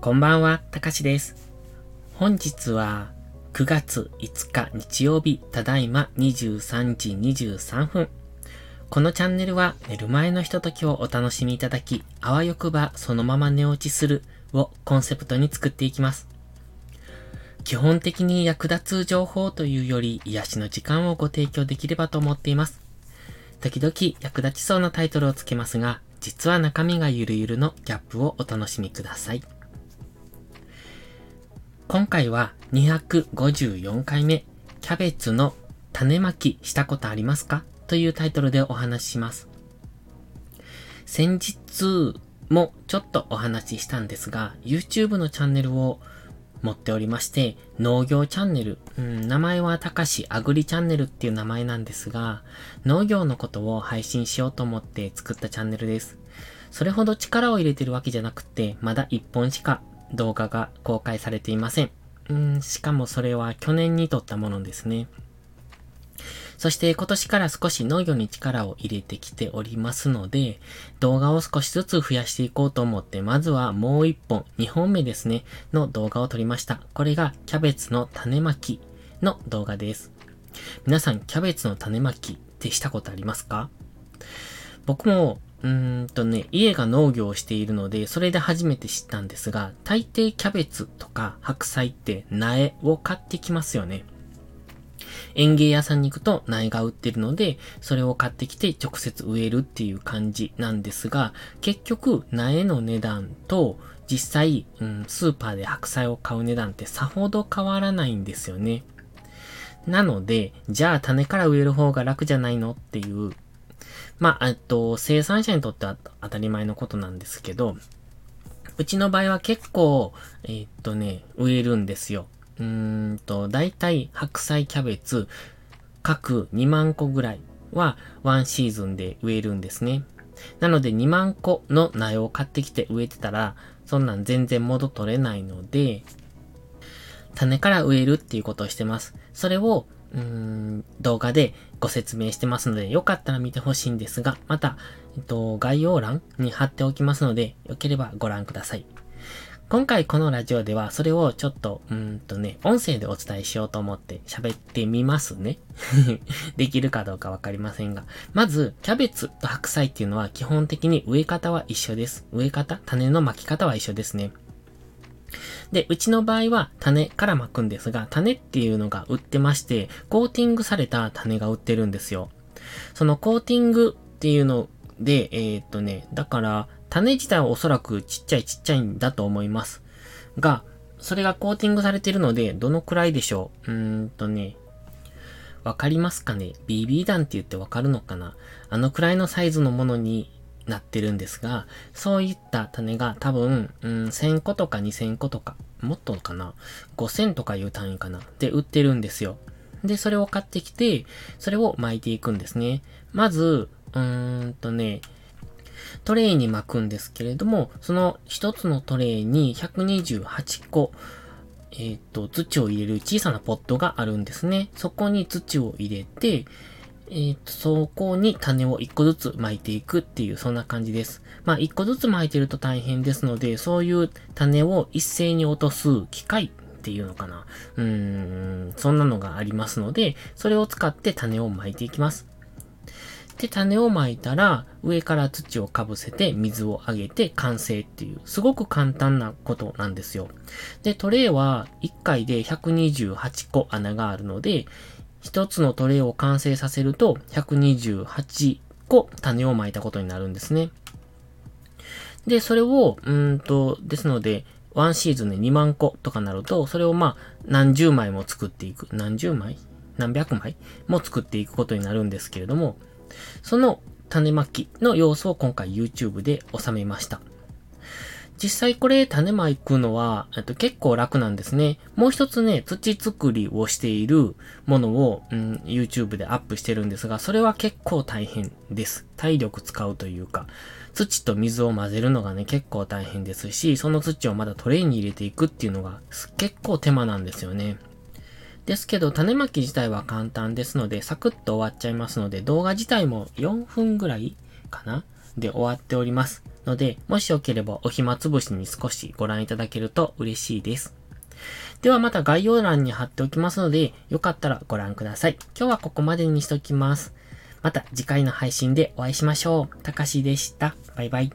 こんばんは、たかしです。本日は9月5日日曜日、ただいま23時23分。このチャンネルは寝る前のひとときをお楽しみいただき、あわよくばそのまま寝落ちするをコンセプトに作っていきます。基本的に役立つ情報というより癒しの時間をご提供できればと思っています。時々役立ちそうなタイトルをつけますが、実は中身がゆるゆるのギャップをお楽しみください。今回は254回目、キャベツの種まきしたことありますか？というタイトルでお話しします。先日もちょっとお話ししたんですが、YouTube のチャンネルを持っておりまして、農業チャンネル、うん、名前はたかしアグリチャンネルっていう名前なんですが、農業のことを配信しようと思って作ったチャンネルです。それほど力を入れてるわけじゃなくて、まだ1本しか動画が公開されていません。うん、しかもそれは去年に撮ったものですね。そして今年から少し農業に力を入れてきておりますので、動画を少しずつ増やしていこうと思って、まずはもう一本、2本目ですね、の動画を撮りました。これがキャベツの種まきの動画です。皆さん、キャベツの種まきってしたことありますか？僕もうーんとね、家が農業をしているので、それで初めて知ったんですが、大抵キャベツとか白菜って苗を買ってきますよね。園芸屋さんに行くと苗が売ってるので、それを買ってきて直接植えるっていう感じなんですが、結局苗の値段と実際、うん、スーパーで白菜を買う値段ってさほど変わらないんですよね。なので、じゃあ種から植える方が楽じゃないのっていうまあ、えっと、生産者にとっては当たり前のことなんですけど、うちの場合は結構、えー、っとね、植えるんですよ。うーんと、だいたい白菜キャベツ、各2万個ぐらいはワンシーズンで植えるんですね。なので2万個の苗を買ってきて植えてたら、そんなん全然元取れないので、種から植えるっていうことをしてます。それをうーん、動画でご説明してますので、よかったら見てほしいんですが、また、えっと、概要欄に貼っておきますので、よければご覧ください。今回このラジオでは、それをちょっと、うんとね、音声でお伝えしようと思って喋ってみますね。できるかどうかわかりませんが。まず、キャベツと白菜っていうのは基本的に植え方は一緒です。植え方？種の巻き方は一緒ですね。で、うちの場合は種から巻くんですが、種っていうのが売ってまして、コーティングされた種が売ってるんですよ。そのコーティングっていうので、えー、っとね、だから、種自体はおそらくちっちゃいちっちゃいんだと思います。が、それがコーティングされてるので、どのくらいでしょう？うーんとね、わかりますかね ?BB 弾って言ってわかるのかな？あのくらいのサイズのものになってるんですが、そういった種が多分、うん、1000個とか2000個とか、もっとかな ?5000 とかいう単位かな？で売ってるんですよ。で、それを買ってきて、それを巻いていくんですね。まず、うーんとね、トレイに巻くんですけれども、その一つのトレイに128個、えっ、ー、と、土を入れる小さなポットがあるんですね。そこに土を入れて、えー、と、そこに種を一個ずつ巻いていくっていう、そんな感じです。まあ、一個ずつ巻いてると大変ですので、そういう種を一斉に落とす機械っていうのかな。うーん、そんなのがありますので、それを使って種を巻いていきます。で、種を巻いたら、上から土をかぶせて水をあげて完成っていう、すごく簡単なことなんですよ。で、トレイは1回で128個穴があるので、一つのトレイを完成させると、128個種をまいたことになるんですね。で、それを、うんと、ですので、ワンシーズンで2万個とかなると、それをまあ、何十枚も作っていく。何十枚？何百枚？も作っていくことになるんですけれども、その種まきの様子を今回 YouTube で収めました。実際これ種まいくのは、えっと、結構楽なんですね。もう一つね、土作りをしているものを、うん、YouTube でアップしてるんですが、それは結構大変です。体力使うというか、土と水を混ぜるのがね、結構大変ですし、その土をまだトレイに入れていくっていうのが結構手間なんですよね。ですけど、種まき自体は簡単ですので、サクッと終わっちゃいますので、動画自体も4分ぐらいかなで終わっておりますので、もしよければお暇つぶしに少しご覧いただけると嬉しいです。ではまた概要欄に貼っておきますので、よかったらご覧ください。今日はここまでにしときます。また次回の配信でお会いしましょう。たかしでした。バイバイ。